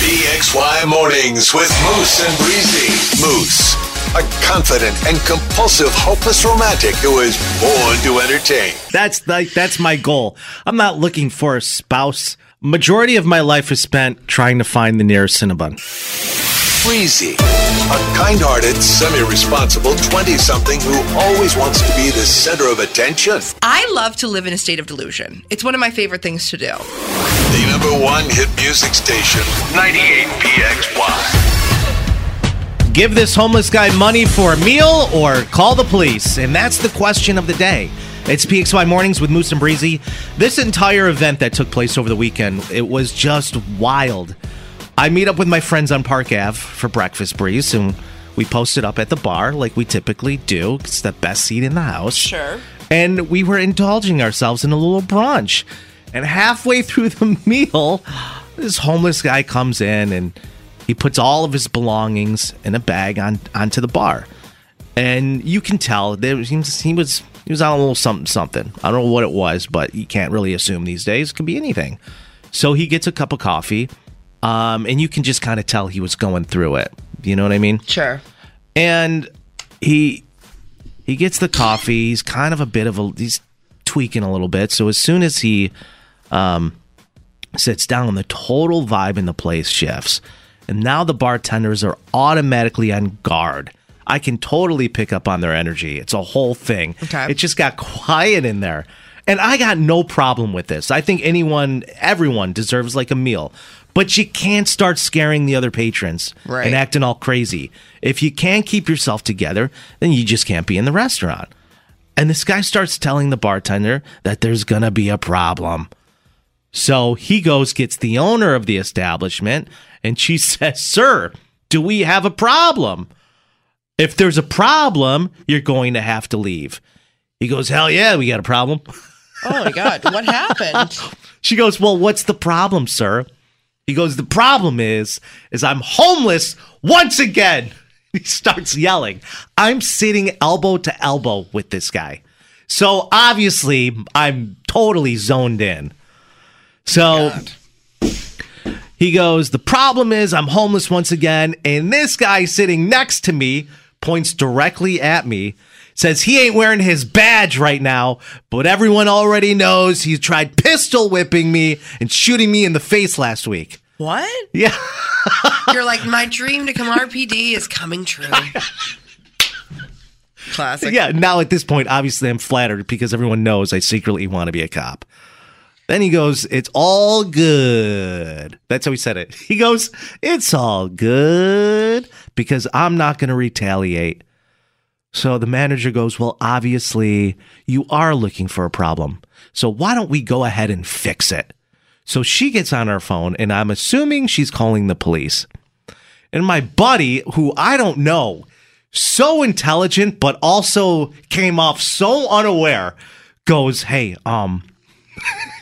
PXY Mornings with Moose and Breezy. Moose, a confident and compulsive, hopeless romantic who is born to entertain. That's like that's my goal. I'm not looking for a spouse. Majority of my life is spent trying to find the nearest Cinnabon. Breezy, a kind-hearted, semi-responsible 20-something who always wants to be the center of attention. I love to live in a state of delusion. It's one of my favorite things to do. The number one hit music station, 98 PXY. Give this homeless guy money for a meal or call the police? And that's the question of the day. It's PXY Mornings with Moose and Breezy. This entire event that took place over the weekend, it was just wild. I meet up with my friends on Park Ave for breakfast, Breeze, and we posted up at the bar like we typically do. It's the best seat in the house. Sure. And we were indulging ourselves in a little brunch. And halfway through the meal, this homeless guy comes in and he puts all of his belongings in a bag on onto the bar. And you can tell there he was he was he was on a little something something. I don't know what it was, but you can't really assume these days. It could be anything. So he gets a cup of coffee, um, and you can just kind of tell he was going through it. You know what I mean? Sure. and he he gets the coffee he's kind of a bit of a he's tweaking a little bit so as soon as he um sits down the total vibe in the place shifts and now the bartenders are automatically on guard i can totally pick up on their energy it's a whole thing Okay. it just got quiet in there and i got no problem with this i think anyone everyone deserves like a meal but you can't start scaring the other patrons Right. and acting all crazy. If you can't keep yourself together, then you just can't be in the restaurant. And this guy starts telling the bartender that there's going to be a problem. So he goes, gets the owner of the establishment, and she says, Sir, do we have a problem? If there's a problem, you're going to have to leave. He goes, Hell yeah, we got a problem. Oh my God. What happened? She goes, "Well, what's the problem, sir?" He goes, "The problem is is I'm homeless once again." He starts yelling. I'm sitting elbow to elbow with this guy. So obviously, I'm totally zoned in. So he goes, The problem is I'm homeless once again. And this guy sitting next to me points directly at me, says he ain't wearing his badge right now, but everyone already knows he tried pistol whipping me and shooting me in the face last week. What? Yeah. You're like, my dream to come RPD is coming true. Classic. Yeah. Now at this point, obviously I'm flattered because everyone knows I secretly want to be a cop. Then he goes, It's all good. That's how he said it. He goes, It's all good because I'm not going to retaliate. So the manager goes, Well, obviously you are looking for a problem. So why don't we go ahead and fix it? So she gets on her phone, and I'm assuming she's calling the police. And my buddy, who I don't know, so intelligent, but also came off so unaware, goes, Hey, um,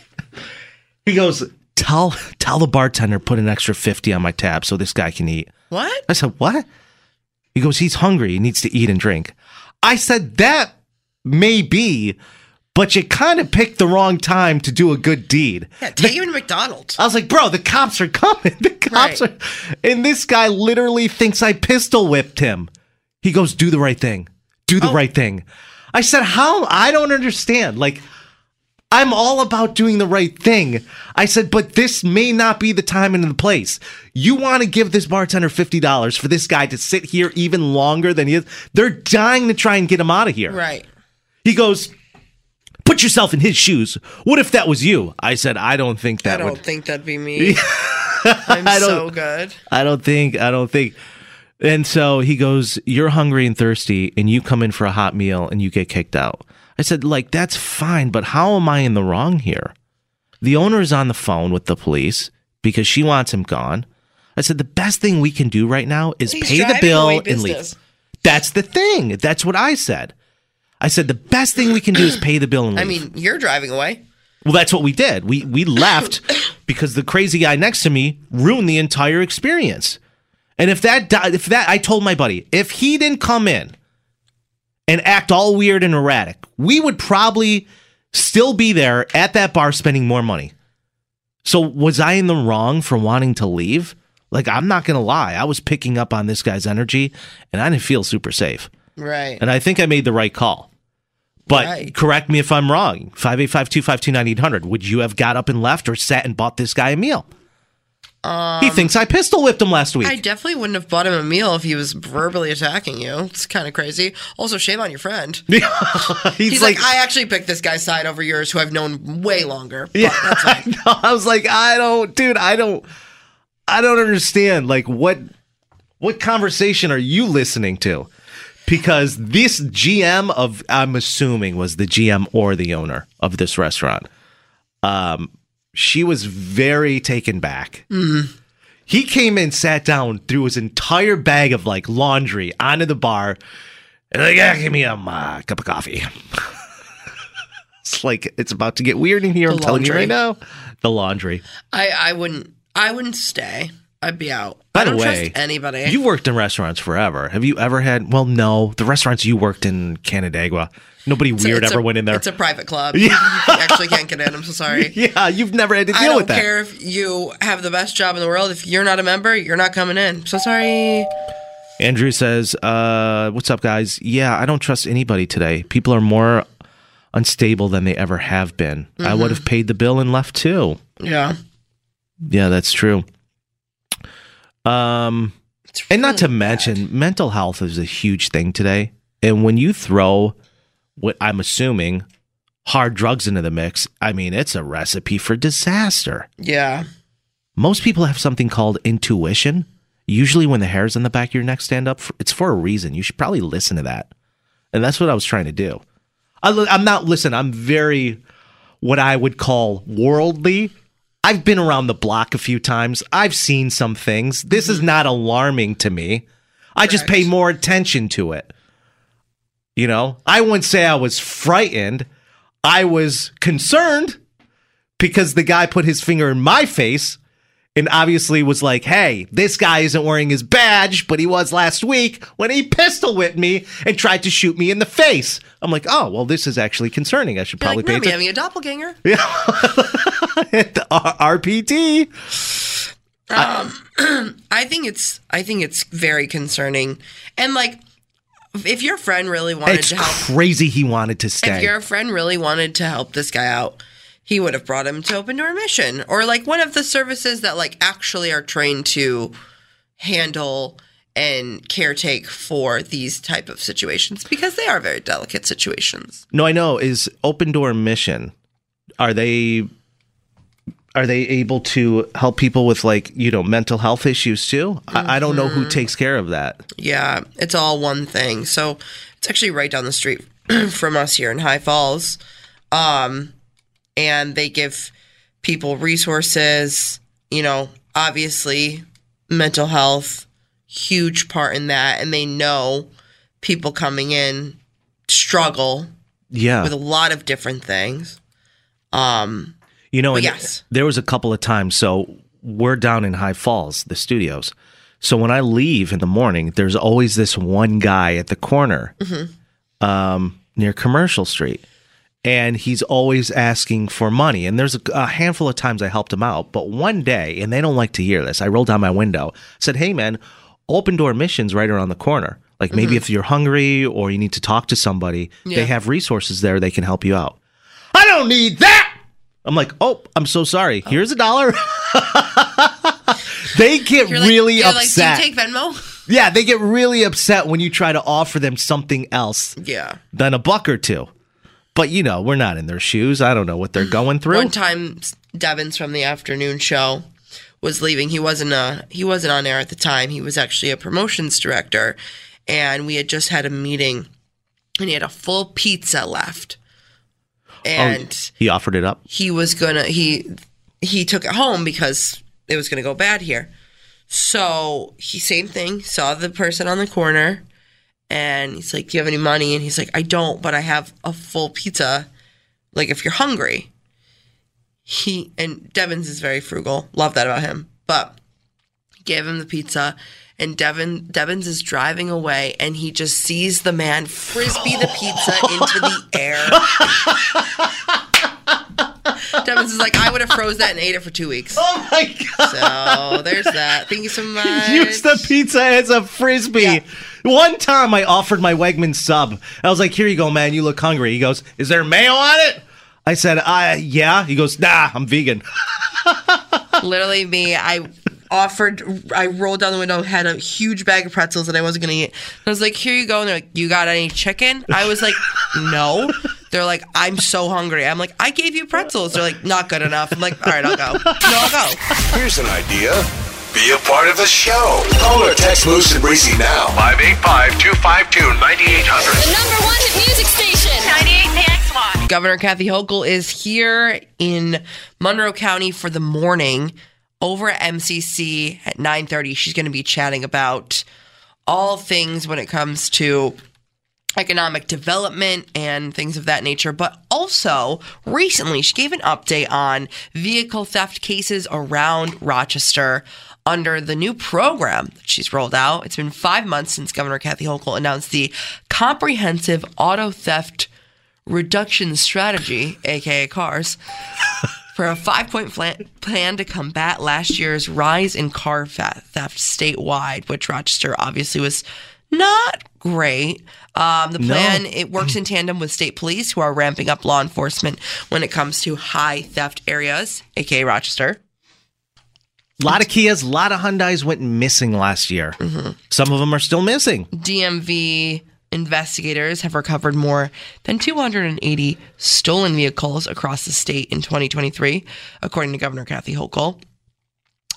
he goes, Tell tell the bartender put an extra 50 on my tab so this guy can eat. What? I said, What? He goes, He's hungry. He needs to eat and drink. I said, That may be, but you kind of picked the wrong time to do a good deed. Yeah, take him to McDonald's. I was like, Bro, the cops are coming. The cops Right. are. And this guy literally thinks I pistol whipped him. He goes, Do the right thing. Do the Oh. right thing. I said, How? I don't understand. Like, I'm all about doing the right thing. I said, but this may not be the time and the place. You want to give this bartender $50 for this guy to sit here even longer than he is? They're dying to try and get him out of here. Right. He goes, Put yourself in his shoes. What if that was you? I said, I don't think that I don't would. think that'd be me. I'm so good. I don't think, I don't think. And so he goes, You're hungry and thirsty, and you come in for a hot meal and you get kicked out. I said, Like, that's fine, but how am I in the wrong here? The owner is on the phone with the police because she wants him gone. I said the best thing we can do right now is He's pay the bill and leave. That's the thing. That's what I said. I said the best thing we can do is pay the bill and leave. I mean, you're driving away. Well, that's what we did. We we left because the crazy guy next to me ruined the entire experience. And if that di- if that I told my buddy, if he didn't come in and act all weird and erratic, we would probably still be there at that bar spending more money. So was I in the wrong for wanting to leave? Like I'm not going to lie, I was picking up on this guy's energy and I didn't feel super safe. Right. And I think I made the right call. But Right. correct me if I'm wrong. 585-252-9800. Would you have got up and left or sat and bought this guy a meal? He thinks I pistol whipped him last week. Um, I definitely wouldn't have bought him a meal if he was verbally attacking you. It's kind of crazy. Also, shame on your friend. He's, He's like, I actually picked this guy's side over yours, who I've known way longer. But yeah, that's I, know. I was like, I don't, dude, I don't, I don't understand. Like, what, what conversation are you listening to? Because this GM of, I'm assuming, was the GM or the owner of this restaurant. Um, she was very taken back. He came in, sat down, threw his entire bag of like laundry onto the bar, and like, yeah, give me a uh, cup of coffee. it's like it's about to get weird in here. The I'm telling you right now. The laundry. I, I wouldn't. I wouldn't stay. I'd be out. By I the don't way, trust anybody. You worked in restaurants forever. Have you ever had? Well, no. The restaurants you worked in Canandaigua, nobody It's weird it's ever a- went in there. It's a private club. You actually can't get in. I'm so sorry. yeah, you've never had to deal with that. I don't care if you have the best job in the world. If you're not a member, you're not coming in. So sorry. Andrew says, uh, "What's up, guys? Yeah, I don't trust anybody today. People are more unstable than they ever have been. I Mm-hmm. would have paid the bill and left too. Yeah. Yeah, that's true. Um, It's and not to really mention, mental health is a huge thing today. And when you throw what I'm assuming hard drugs into the mix, I mean, it's a recipe for disaster. Yeah. Most people have something called intuition. Usually, when the hairs on the back of your neck stand up, it's for a reason. You should probably listen to that. And that's what I was trying to do. I, am not, listen, I'm very what I would call worldly. I've been around the block a few times. I've seen some things. This is mm-hmm. not alarming to me. I just pay more attention to it. You know, I wouldn't say I was frightened. I was concerned because the guy put his finger in my face and obviously was like, hey, this guy isn't wearing his badge, but he was last week when he pistol whipped me and tried to shoot me in the face. I'm like, oh, well, this is actually concerning. I should You're probably like, pay attention. having a doppelganger. The R- RPD. Um, I think it's I think it's very concerning. And like if your friend really wanted It's to help crazy he wanted to stay. if your friend really wanted to help this guy out, he would have brought him to open door mission or like one of the services that like actually are trained to handle and caretake for these type of situations because they are very delicate situations. No, I know. Is Open Door Mission? Are they are they able to help people with like you know mental health issues too? I, I don't know Mm-hmm. who takes care of that. Yeah, it's all one thing. So it's actually right down the street from us here in High Falls. Um, and they give people resources, you know, obviously mental health, huge part in that. And they know people coming in struggle Yeah, with a lot of different things. Um, you know. And yes. there was a couple of times. So we're down in High Falls, the studios. So when I leave in the morning, there's always this one guy at the corner, um, near Commercial Street. And he's always asking for money. And there's a, a handful of times I helped him out. But one day, and they don't like to hear this, I rolled down my window, said, Hey, man, open door missions right around the corner. Like maybe mm-hmm. if you're hungry or you need to talk to somebody, Yeah. they have resources there. They can help you out. I don't need that. I'm like, Oh, I'm so sorry. Oh. Here's a dollar. they get like, really upset. like, do you take Venmo? yeah, they get really upset when you try to offer them something else Yeah. than a buck or two. But you know, we're not in their shoes. I don't know what they're going through. One time, Devins from the afternoon show was leaving. He wasn't uh he wasn't on air at the time. He was actually a promotions director, and we had just had a meeting, and he had a full pizza left, and he offered it up. he was gonna he he took it home because it was going to go bad here. So he same thing, saw the person on the corner and he's like, "Do you have any money?" And he's like, "I don't, but I have a full pizza like if you're hungry." He and Devins is very frugal. Love that about him. But gave him the pizza and Devin Devins is driving away and he just sees the man frisbee the pizza into the air. Devins is like, I would have froze that and ate it for two weeks. Oh my god! So there's that. Thank you so much. Use the pizza as a frisbee. Yeah. One time I offered my Wegman sub. I was like, "Here you go, man. You look hungry." He goes, "Is there mayo on it?" I said, "Uh, yeah." He goes, "Nah, I'm vegan." Literally me. I offered. I rolled down the window, had a huge bag of pretzels that I wasn't gonna eat. And I was like, "Here you go." And they're like, "You got any chicken?" I was like, "No." They're like, "I'm so hungry." I'm like, "I gave you pretzels." They're like, "Not good enough." I'm like, "All right, I'll go." No, I'll go. Here's an idea. Be a part of the show. Call or text Moose and Breezy now. 585-252-9800. The number one hit music station. 98 PXY. Governor Kathy Hochul is here in Monroe County for the morning over at MCC at 9:30. She's going to be chatting about all things when it comes to economic development and things of that nature, but also recently she gave an update on vehicle theft cases around Rochester under the new program that she's rolled out. It's been 5 months since Governor Kathy Hochul announced the comprehensive auto theft reduction strategy, aka CARS, for a five point plan to combat last year's rise in car theft statewide, which Rochester obviously was not great. Um, the plan it works in tandem with state police who are ramping up law enforcement when it comes to high theft areas, aka Rochester. A lot of Kias, a lot of Hyundai's went missing last year. Mm-hmm. Some of them are still missing. DMV investigators have recovered more than 280 stolen vehicles across the state in 2023, according to Governor Kathy Hochul.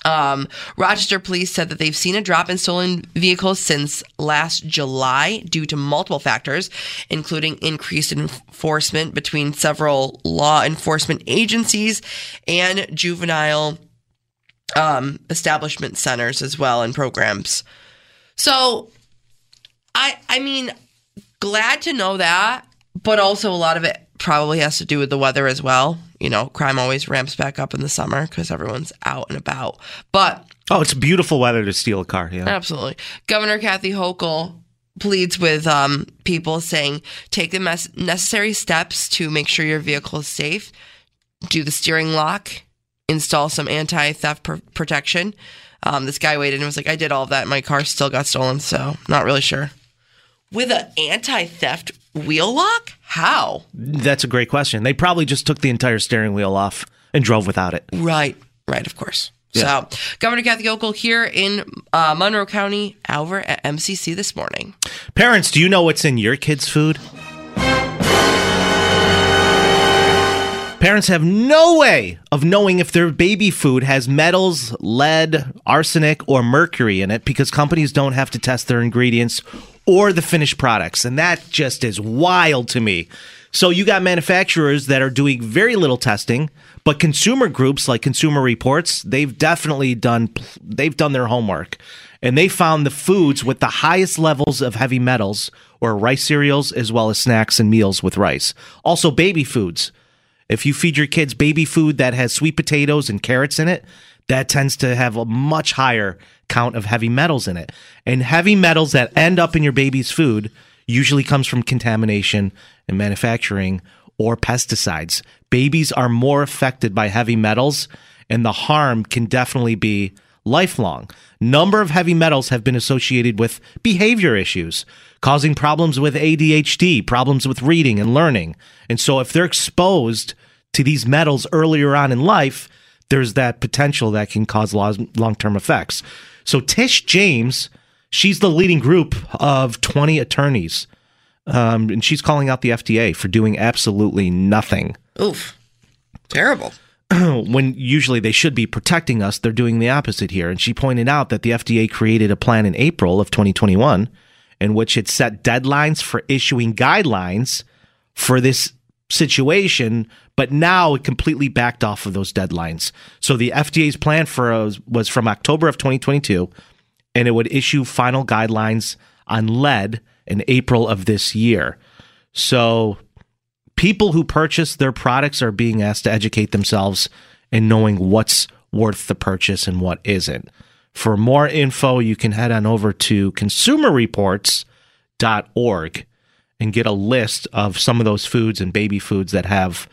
Um, Rochester police said that they've seen a drop in stolen vehicles since last July due to multiple factors, including increased enforcement between several law enforcement agencies and juvenile um, establishment centers as well and programs. So, I I mean, glad to know that, but also a lot of it probably has to do with the weather as well. You know, crime always ramps back up in the summer because everyone's out and about. But Oh, it's beautiful weather to steal a car. Yeah. absolutely, Governor Kathy Hochul pleads with um, people saying take the mes- necessary steps to make sure your vehicle is safe. Do the steering lock, install some anti-theft pr- protection. Um, this guy waited and was like, "I did all of that. My car still got stolen, so not really sure." With an anti-theft wheel lock, how? That's a great question. They probably just took the entire steering wheel off and drove without it. Right, right, of course. Yeah. So, Governor Kathy Hochul here in uh, Monroe County, over at MCC this morning. Parents, do you know what's in your kids' food? Parents have no way of knowing if their baby food has metals, lead, arsenic, or mercury in it because companies don't have to test their ingredients or the finished products. And that just is wild to me. So you got manufacturers that are doing very little testing, but consumer groups like Consumer Reports, they've definitely done they've done their homework. And they found the foods with the highest levels of heavy metals or rice cereals as well as snacks and meals with rice. Also baby foods. If you feed your kids baby food that has sweet potatoes and carrots in it, that tends to have a much higher count of heavy metals in it. And heavy metals that end up in your baby's food usually comes from contamination and manufacturing or pesticides. Babies are more affected by heavy metals and the harm can definitely be lifelong. Number of heavy metals have been associated with behavior issues, causing problems with ADHD, problems with reading and learning. And so if they're exposed to these metals earlier on in life, there's that potential that can cause long term effects. So Tish James, she's the leading group of 20 attorneys. Um, and she's calling out the FDA for doing absolutely nothing. Oof. Terrible. when usually they should be protecting us, they're doing the opposite here. And she pointed out that the FDA created a plan in April of 2021 in which it set deadlines for issuing guidelines for this situation, but now it completely backed off of those deadlines. So the FDA's plan for us was from October of 2022, and it would issue final guidelines on lead in April of this year. So people who purchase their products are being asked to educate themselves in knowing what's worth the purchase and what isn't. For more info, you can head on over to consumerreports.org and get a list of some of those foods and baby foods that have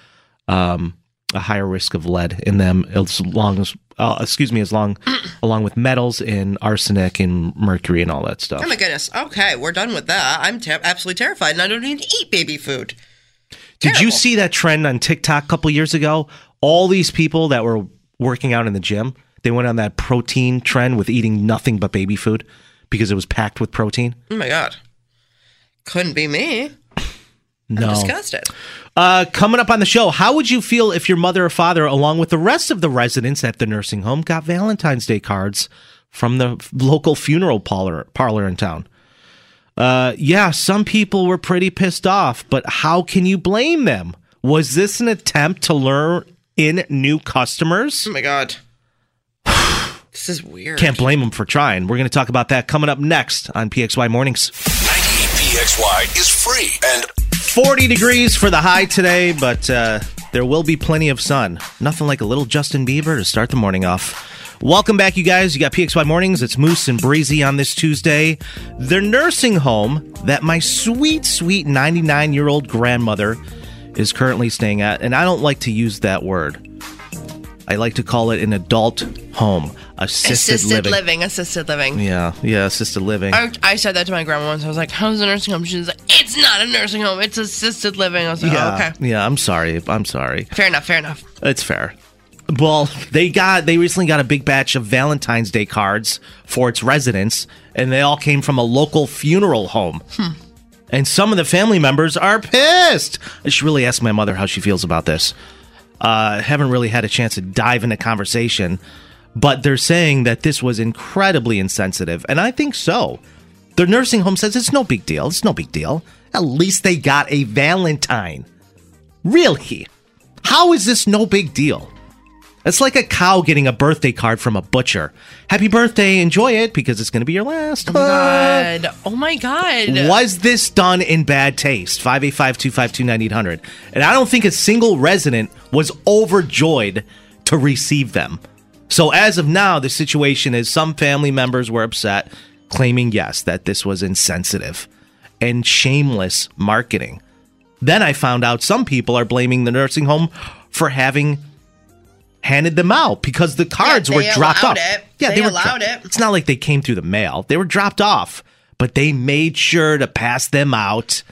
um, a higher risk of lead in them, as long as uh, excuse me, as long along with metals and arsenic and mercury and all that stuff. Oh my goodness. Okay, we're done with that. I'm ter- absolutely terrified, and I don't even eat baby food. Did you see that trend on TikTok a couple years ago? All these people that were working out in the gym, they went on that protein trend with eating nothing but baby food because it was packed with protein. Oh my god. Couldn't be me. No. I'm disgusted. Uh, coming up on the show, how would you feel if your mother or father, along with the rest of the residents at the nursing home, got Valentine's Day cards from the local funeral parlor, parlor in town? Uh, yeah, some people were pretty pissed off, but how can you blame them? Was this an attempt to lure in new customers? Oh my god. this is weird. Can't blame them for trying. We're going to talk about that coming up next on PXY Mornings. 98PXY is free and 40 degrees for the high today, but uh, there will be plenty of sun. Nothing like a little Justin Bieber to start the morning off. Welcome back, you guys. You got PXY Mornings. It's Moose and Breezy on this Tuesday. The nursing home that my sweet, sweet 99 year old grandmother is currently staying at, and I don't like to use that word. I like to call it an adult home, assisted, assisted living. living. assisted living. Yeah, yeah, assisted living. I, I said that to my grandma once. I was like, "How's the nursing home?" She was like, "It's not a nursing home. It's assisted living." I was like, yeah, oh, "Okay, yeah. I'm sorry. I'm sorry. fair enough, fair enough." It's fair. Well, they got they recently got a big batch of Valentine's Day cards for its residents, and they all came from a local funeral home. Hmm. And some of the family members are pissed. I should really ask my mother how she feels about this. Uh, haven't really had a chance to dive into conversation, but they're saying that this was incredibly insensitive, and I think so. The nursing home says it's no big deal. It's no big deal. At least they got a Valentine. Really? How is this no big deal? It's like a cow getting a birthday card from a butcher. Happy birthday, enjoy it because it's going to be your last. Oh my god! Oh my god! Was this done in bad taste? 585-252-9800. And I don't think a single resident was overjoyed to receive them. So as of now, the situation is some family members were upset, claiming yes, that this was insensitive and shameless marketing. Then I found out some people are blaming the nursing home for having handed them out because the cards they were dropped allowed off. it. They were allowed it. It's not like they came through the mail. They were dropped off, but they made sure to pass them out.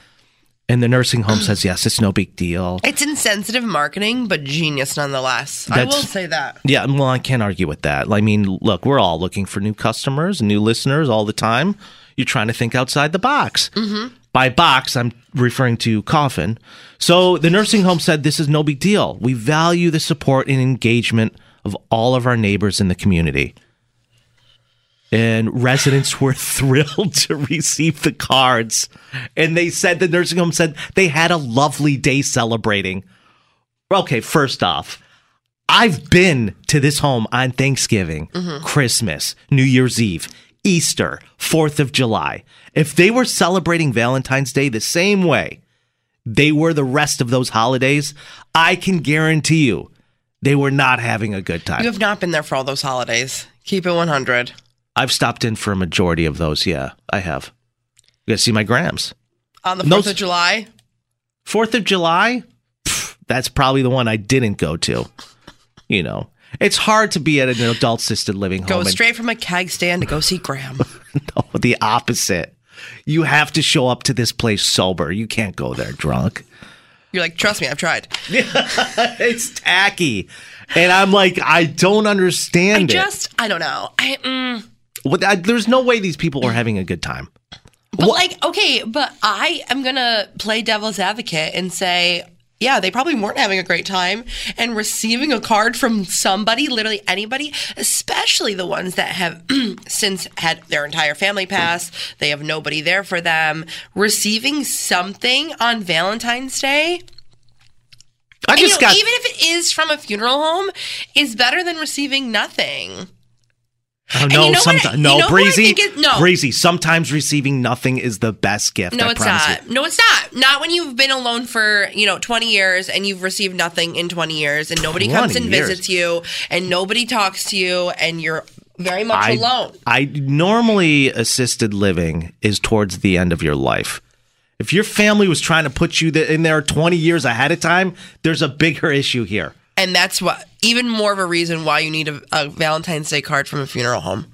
And the nursing home says, yes, it's no big deal. It's insensitive marketing, but genius nonetheless. I will say that. Yeah, well, I can't argue with that. I mean, look, we're all looking for new customers new listeners all the time. You're trying to think outside the box. Mm-hmm. By box, I'm referring to coffin. So the nursing home said this is no big deal. We value the support and engagement of all of our neighbors in the community. And residents were thrilled to receive the cards. And they said the nursing home said they had a lovely day celebrating. Okay, first off, I've been to this home on Thanksgiving, mm-hmm. Christmas, New Year's Eve, Easter, 4th of July. If they were celebrating Valentine's Day the same way they were the rest of those holidays, I can guarantee you they were not having a good time. You have not been there for all those holidays. Keep it 100. I've stopped in for a majority of those. Yeah, I have. You gotta see my grams. On the 4th Those- of July, Fourth of July, pff, that's probably the one I didn't go to. You know, it's hard to be at an adult assisted living home. go and- straight from a keg stand to go see Graham. No, the opposite. You have to show up to this place sober. You can't go there drunk. You're like, trust me, I've tried. It's tacky. And I'm like, I don't I understand it. just, I don't know. I, mm, What- I- there's no way these people are having a good time. but like, okay, but I am gonna play devil's advocate and say, yeah, they probably weren't having a great time. And receiving a card from somebody, literally anybody, especially the ones that have since had their entire family pass, they have nobody there for them. Receiving something on Valentine's Day, I And, you just know, got even if it is from a funeral home, is better than receiving nothing. Oh, no, you know what sometimes you no, know breezy. no. breezy. Sometimes receiving nothing is the best gift. No, I it's not. you. No, it's not. Not when you've been alone for, you know, 20 years and you've received nothing in 20 years and nobody comes and years. visits you and nobody talks to you and you're very much I, alone. I normally assisted living is towards the end of your life. If your family was trying to put you in there 20 years ahead of time, there's a bigger issue here. And that's what, even more of a reason why you need a, a Valentine's Day card from a funeral home.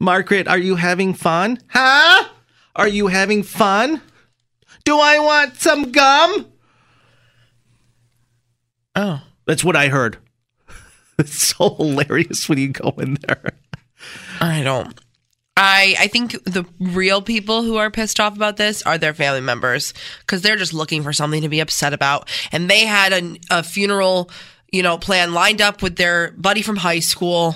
Margaret, are you having fun? Huh? Are you having fun? Do I want some gum? Oh. That's what I heard. It's so hilarious when you go in there. I don't. I I think the real people who are pissed off about this are their family members because they're just looking for something to be upset about, and they had a, a funeral, you know, plan lined up with their buddy from high school,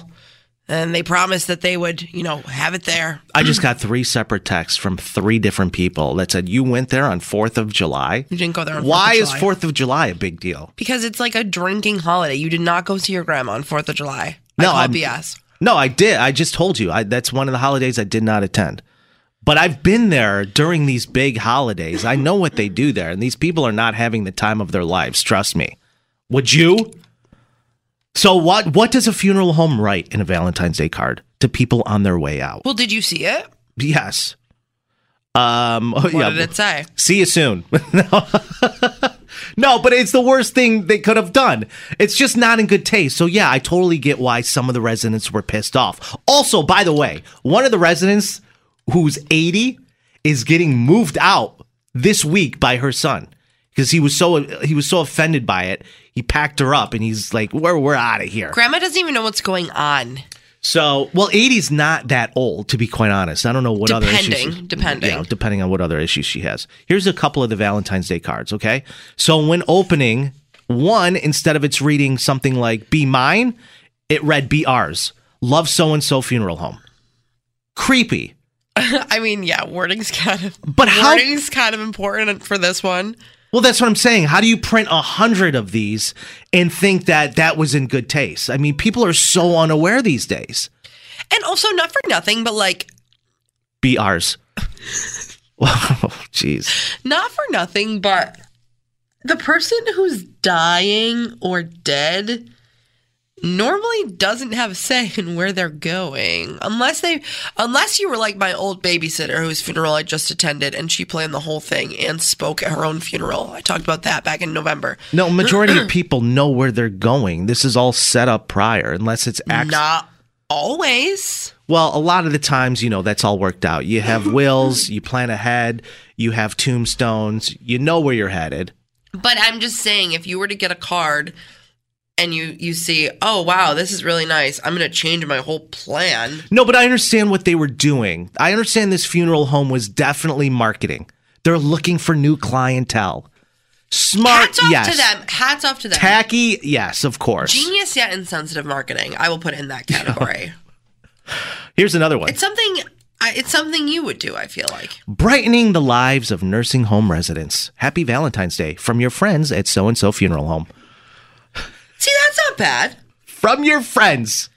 and they promised that they would, you know, have it there. I just got three separate texts from three different people that said you went there on 4th of July. You didn't go there. On 4th Why of is 4th of July a big deal? Because it's like a drinking holiday. You did not go see your grandma on Fourth of July. No, I call I'm- BS. No, I did. I just told you. I, that's one of the holidays I did not attend. But I've been there during these big holidays. I know what they do there, and these people are not having the time of their lives. Trust me. Would you? So what? What does a funeral home write in a Valentine's Day card to people on their way out? Well, did you see it? Yes. Um. What yeah. did it say? See you soon. no. but it's the worst thing they could have done. It's just not in good taste. So, yeah, I totally get why some of the residents were pissed off. Also, by the way, one of the residents who's 80 is getting moved out this week by her son because he was so he was so offended by it. He packed her up and he's like, "We're we're out of here." Grandma doesn't even know what's going on. So, well, 80's not that old, to be quite honest. I don't know what other issues. Depending, she- depending. Yeah, depending on what other issues she has. Here's a couple of the Valentine's Day cards, okay? So, when opening one, instead of it's reading something like "Be Mine," it read "Be Ours." Love so and so funeral home. Creepy. I mean, yeah, wording's kind of But how- wording's kind of important for this one. Well, that's what I'm saying. How do you print a hundred of these and think that that was in good taste? I mean, people are so unaware these days. And also, not for nothing, but like, Be ours. Wow, jeez. not for nothing, but the person who's dying or dead normally doesn't have a say in where they're going unless they unless you were like my old babysitter whose funeral I just attended and she planned the whole thing and spoke at her own funeral. I talked about that back in November. No, majority of people know where they're going. This is all set up prior, unless it's act- Not always. Well, a lot of the times, you know, that's all worked out. You have wills, you plan ahead, you have tombstones, you know where you're headed. But I'm just saying, if you were to get a card and you you see, oh wow, this is really nice, I'm going to change my whole plan. No, but I understand what they were doing. I understand this funeral home was definitely marketing. They're looking for new clientele. Smart, Hats off yes. to them. Hats off to them. Tacky, yes, of course. Genius yet insensitive marketing. I will put it in that category. Here's another one. it's something. It's something you would do. I feel like. Brightening the lives of nursing home residents. Happy Valentine's Day from your friends at so and so funeral home. See, that's not bad. from your friends.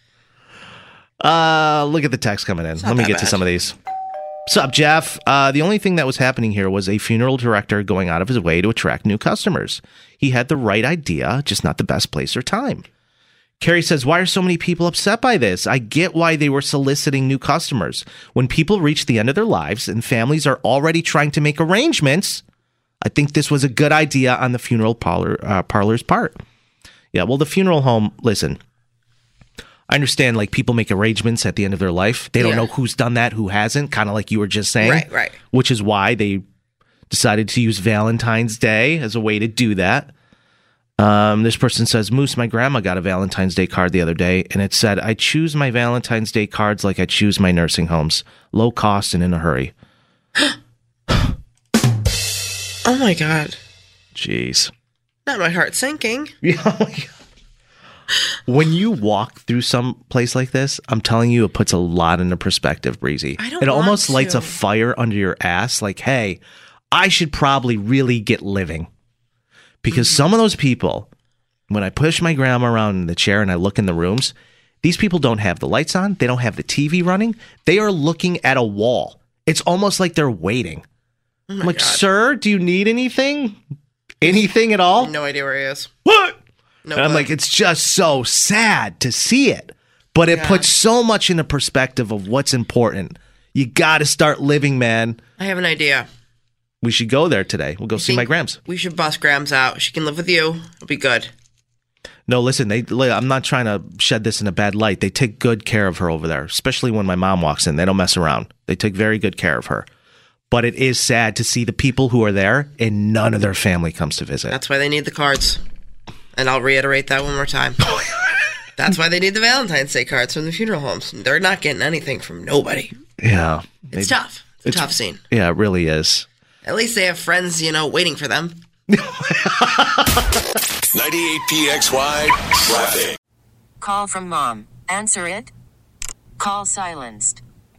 Uh, look at the text coming in. Let me get to some of these. What's up, Jeff? Uh, the only thing that was happening here was a funeral director going out of his way to attract new customers. He had the right idea, just not the best place or time. Carrie says, Why are so many people upset by this? I get why they were soliciting new customers. When people reach the end of their lives and families are already trying to make arrangements, I think this was a good idea on the funeral parlor, uh, parlor's part. Yeah, well, the funeral home, listen, I understand like people make arrangements at the end of their life. They don't Yeah. know who's done that, who hasn't, kind of like you were just saying. Right, right. Which is why they decided to use Valentine's Day as a way to do that. Um, this person says, Moose, my grandma got a Valentine's Day card the other day, and it said, I choose my Valentine's Day cards like I choose my nursing homes low cost and in a hurry. Oh my god. Jeez. Not my heart sinking. Oh when you walk through some place like this, I'm telling you, it puts a lot into perspective, Breezy. I don't it almost lights a fire under your ass. Like, hey, I should probably really get living because mm-hmm. some of those people, when I push my grandma around in the chair and I look in the rooms, these people don't have the lights on, they don't have the TV running, they are looking at a wall. It's almost like they're waiting. Oh I'm like, sir, do you need anything? Anything at all? No idea where he is. What? No and I'm like, it's just so sad to see it. But it Yeah. puts so much into perspective of what's important. You got to start living, man. I have an idea. We should go there today. We'll go see my Grams. We should bust Grams out. She can live with you. It'll be good. No, listen, they. I'm not trying to shed this in a bad light. They take good care of her over there, especially when my mom walks in. They don't mess around. They take very good care of her. But it is sad to see the people who are there and none of their family comes to visit. That's why they need the cards. And I'll reiterate that one more time. That's why they need the Valentine's Day cards from the funeral homes. They're not getting anything from nobody. yeah, It's They- tough. It's a tough scene. Yeah, it really is. At least they have friends, you know, waiting for them. 98PXY traffic. Call from mom. Answer it. Call silenced.